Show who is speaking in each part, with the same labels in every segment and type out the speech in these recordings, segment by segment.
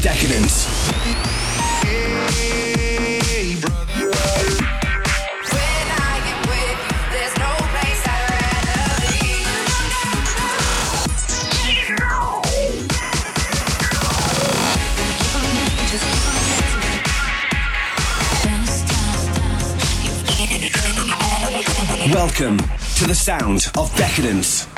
Speaker 1: Decadence. Welcome to the sound of decadence.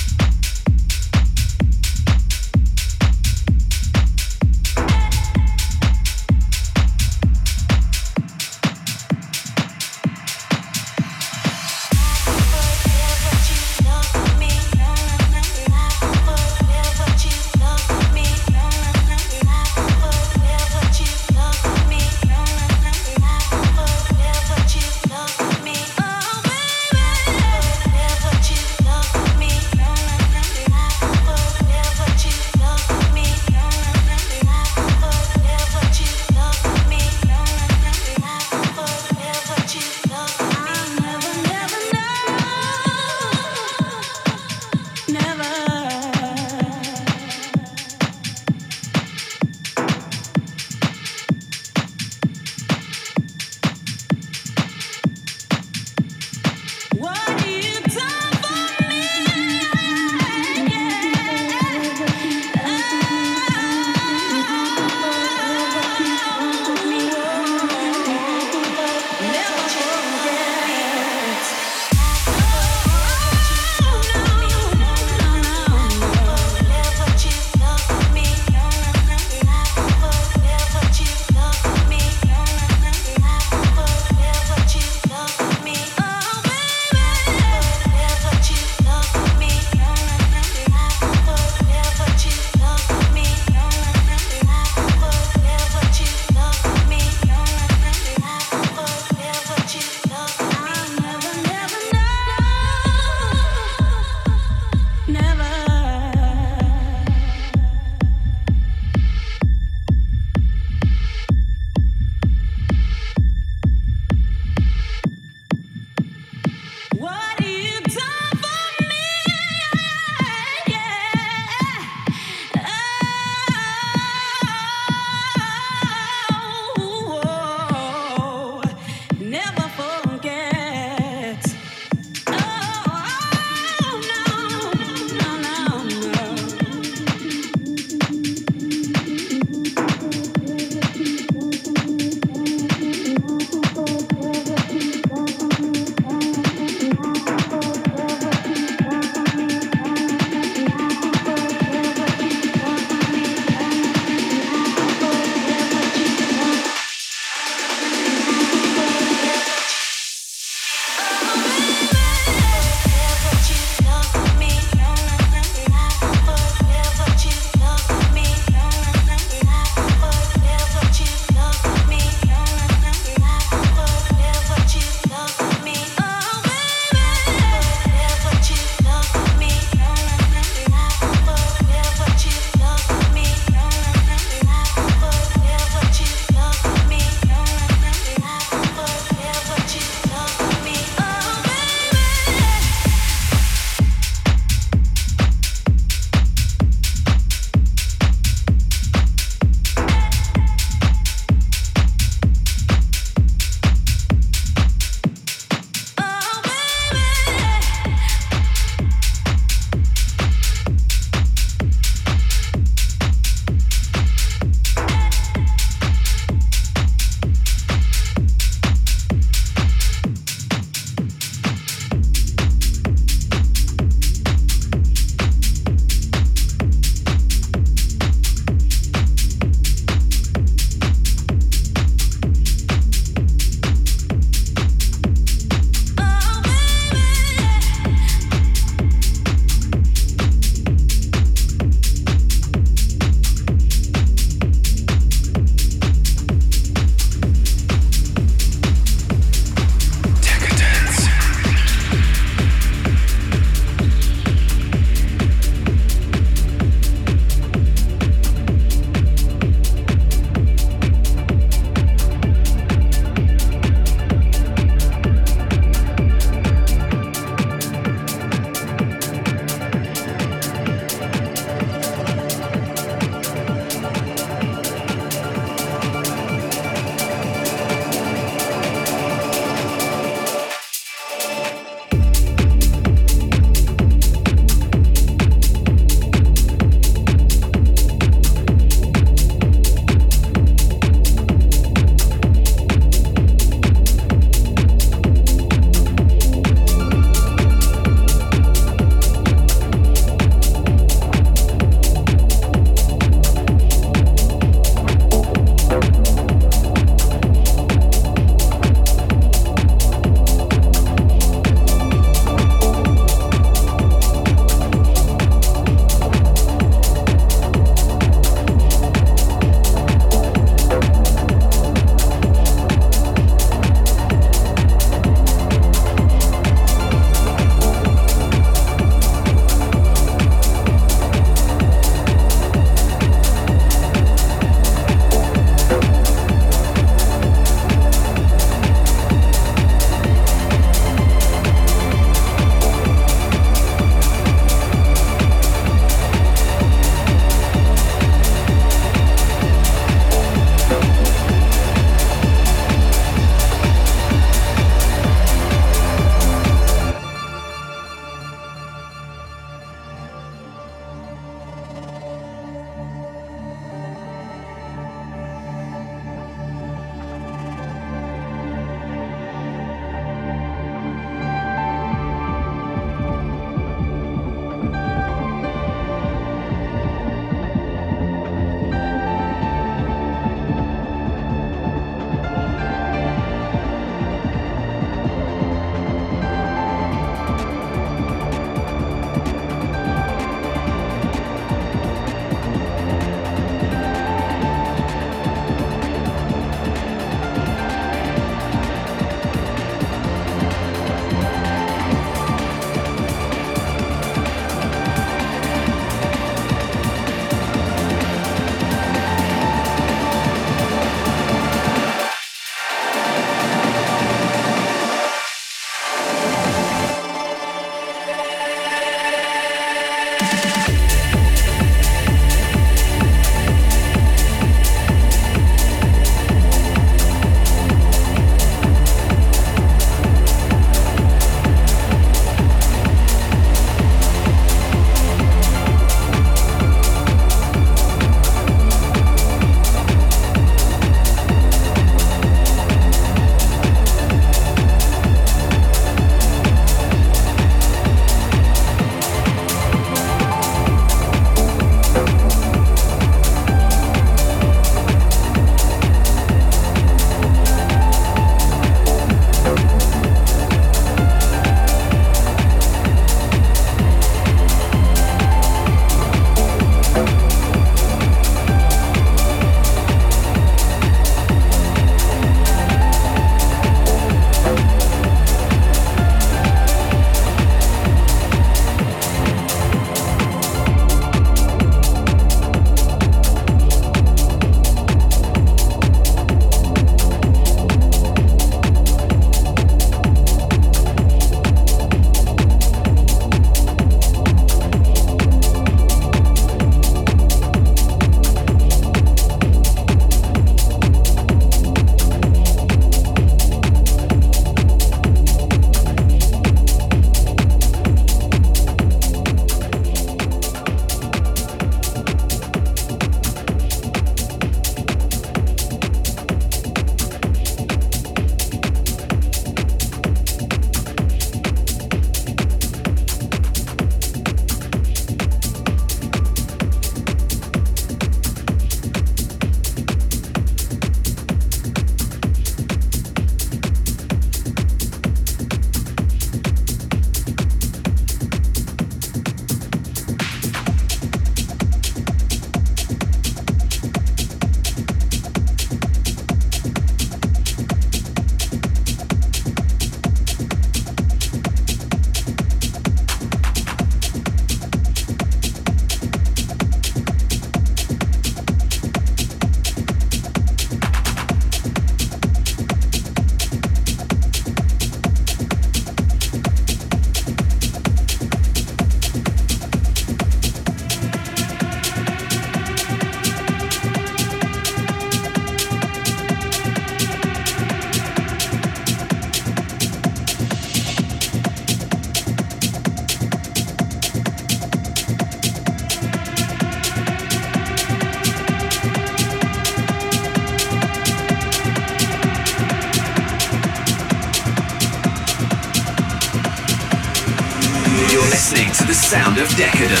Speaker 1: Decadence.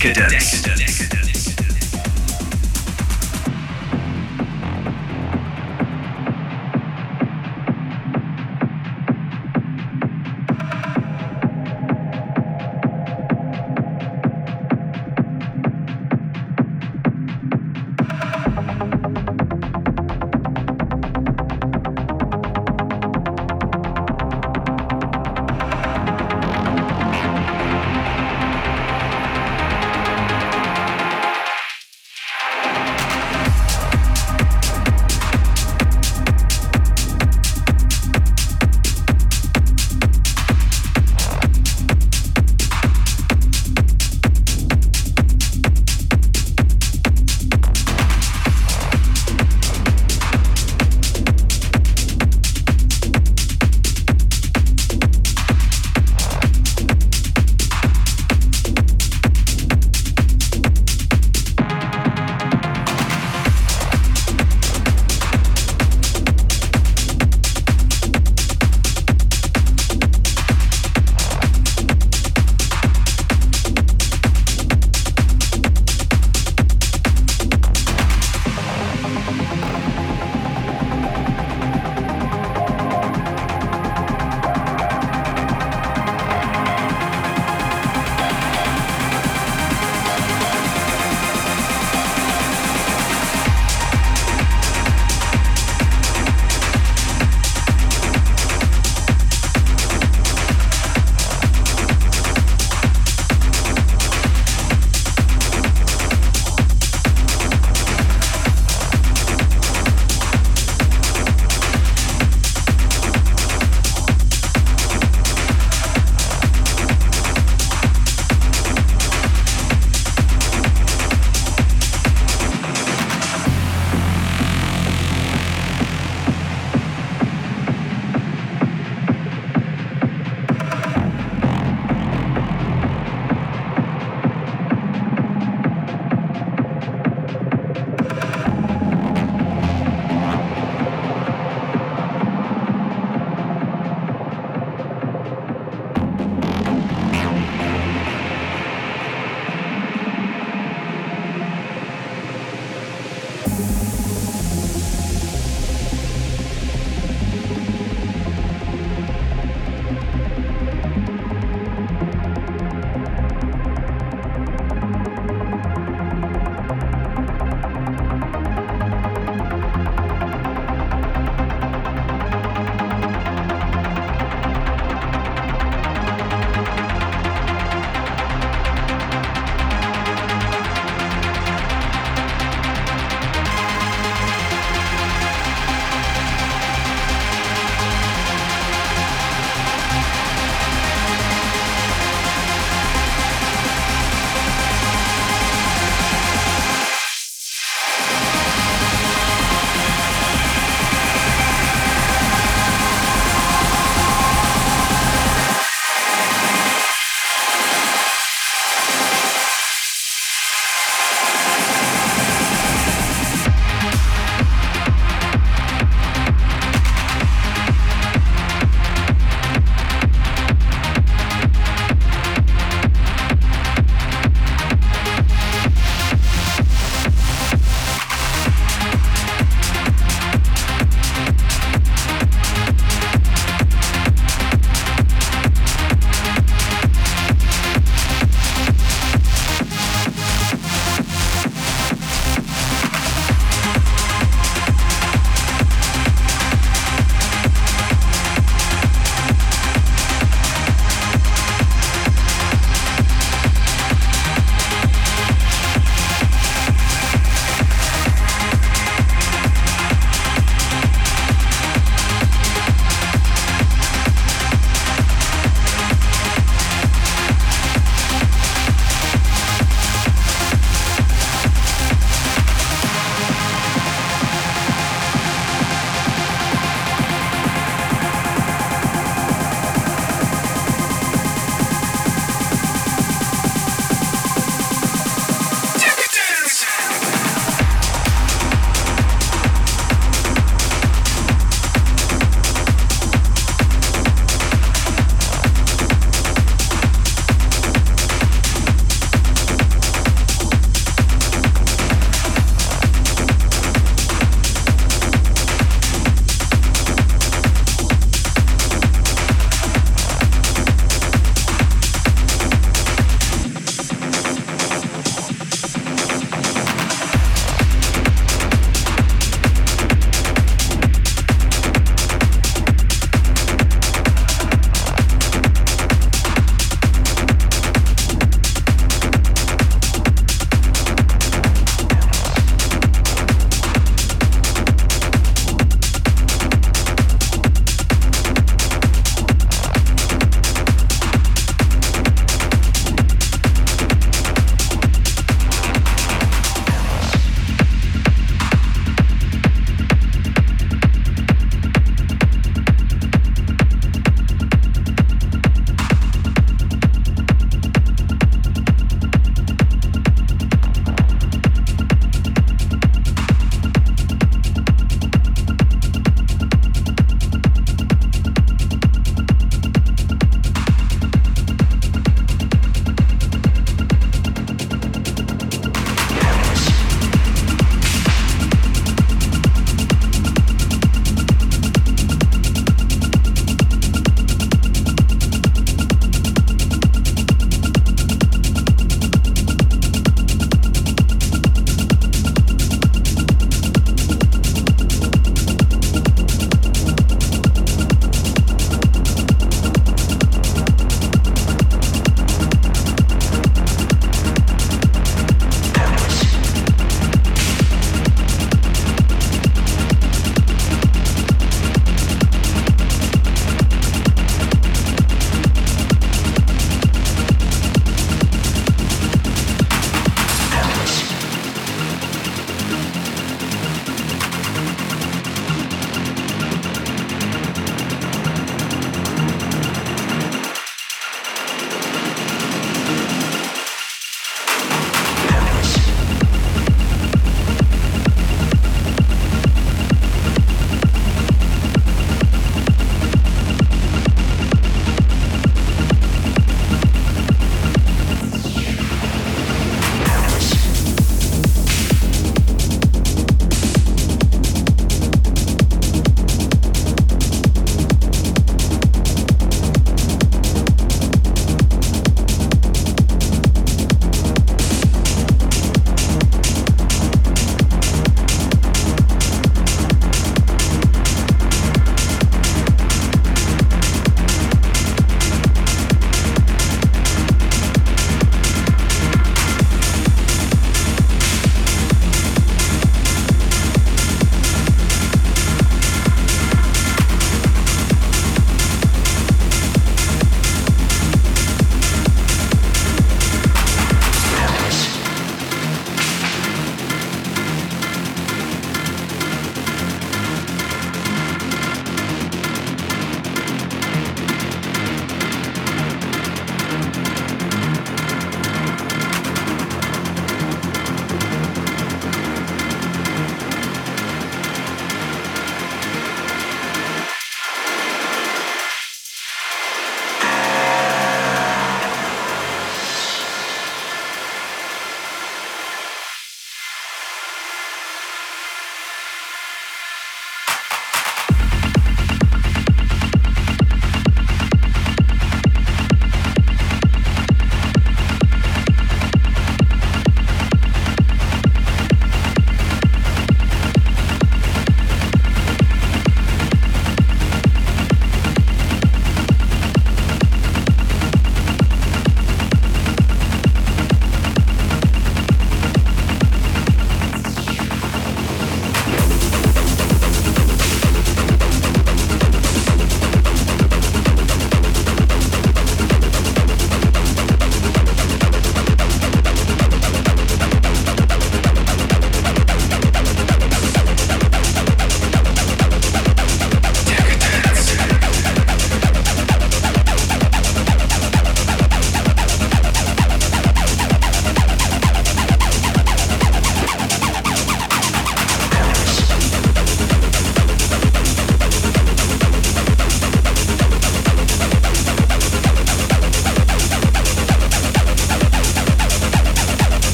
Speaker 1: Decadence. Decadence.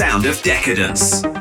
Speaker 1: Sound of decadence.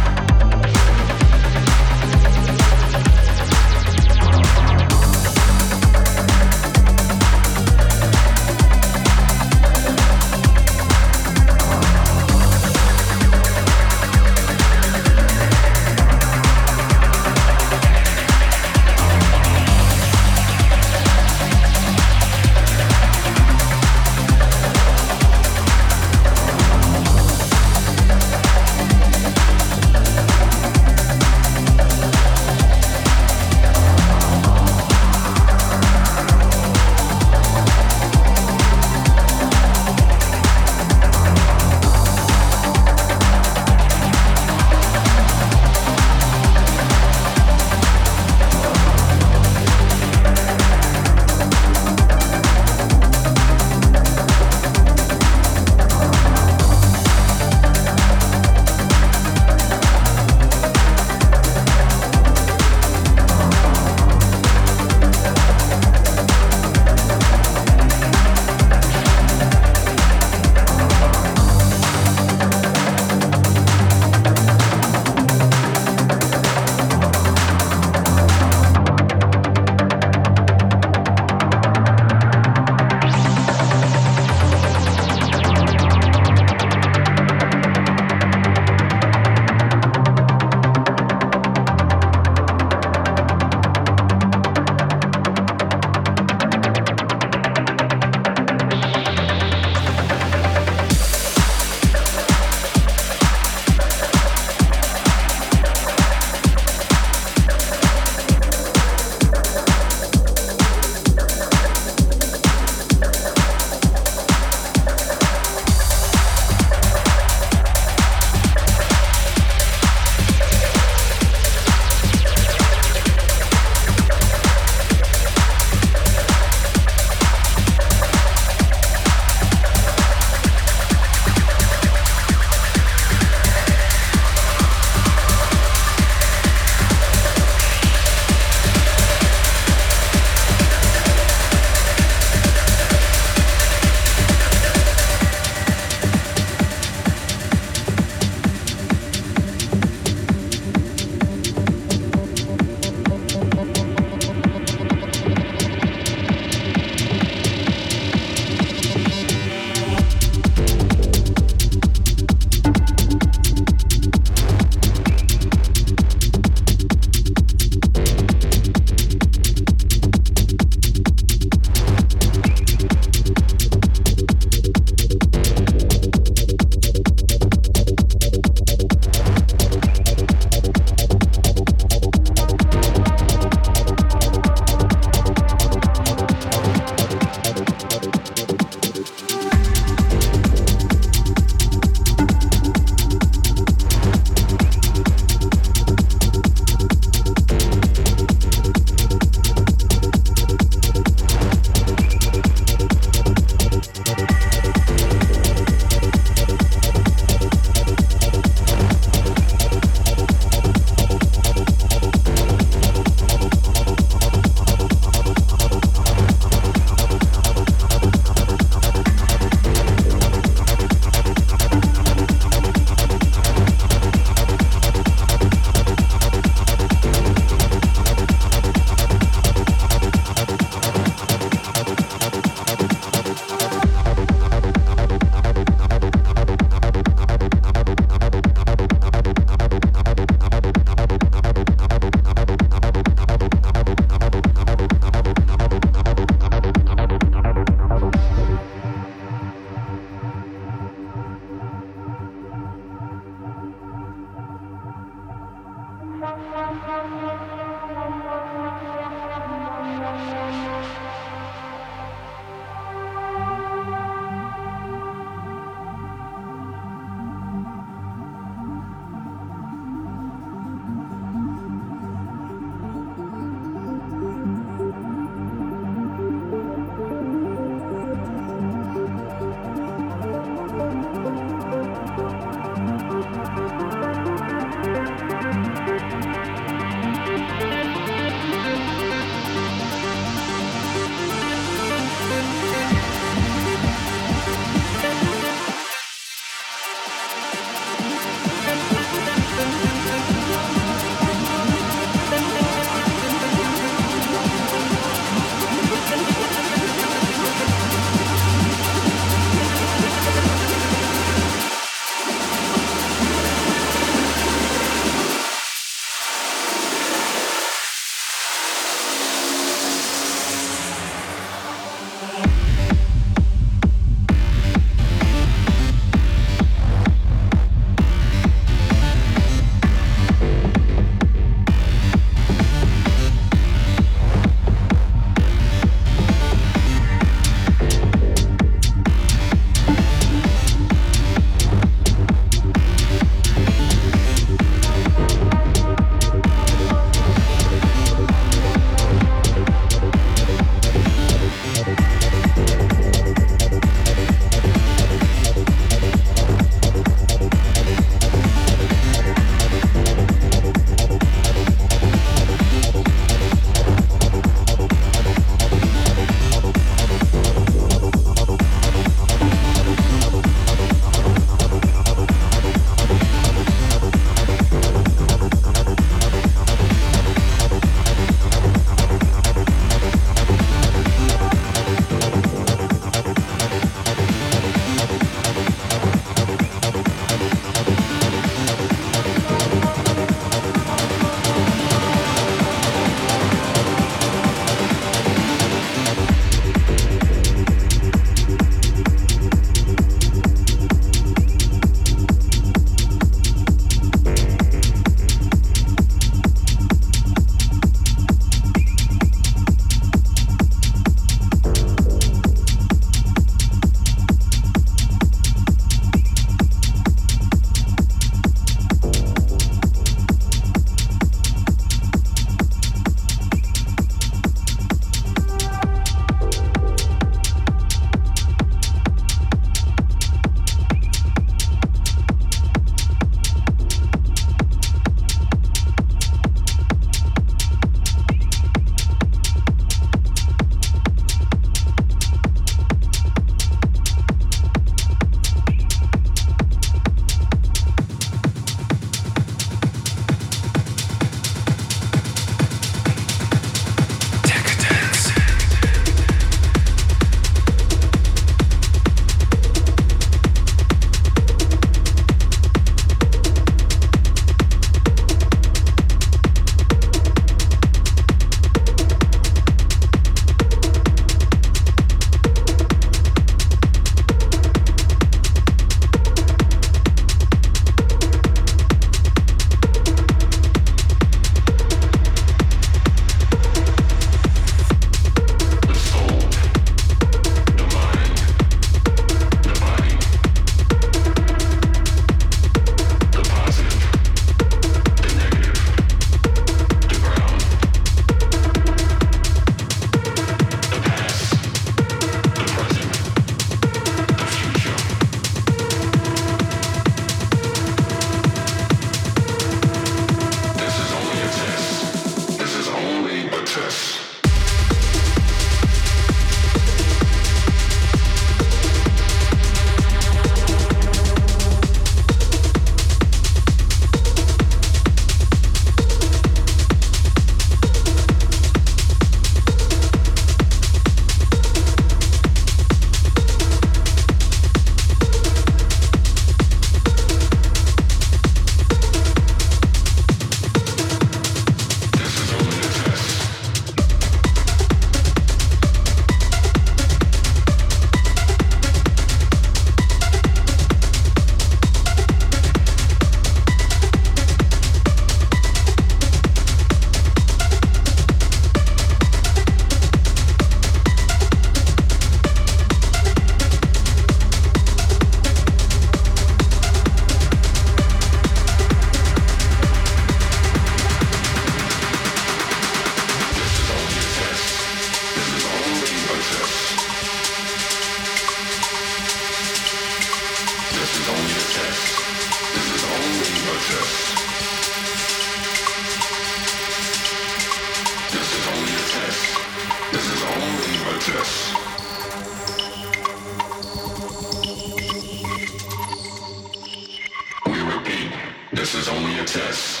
Speaker 1: Apprentice.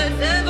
Speaker 1: but never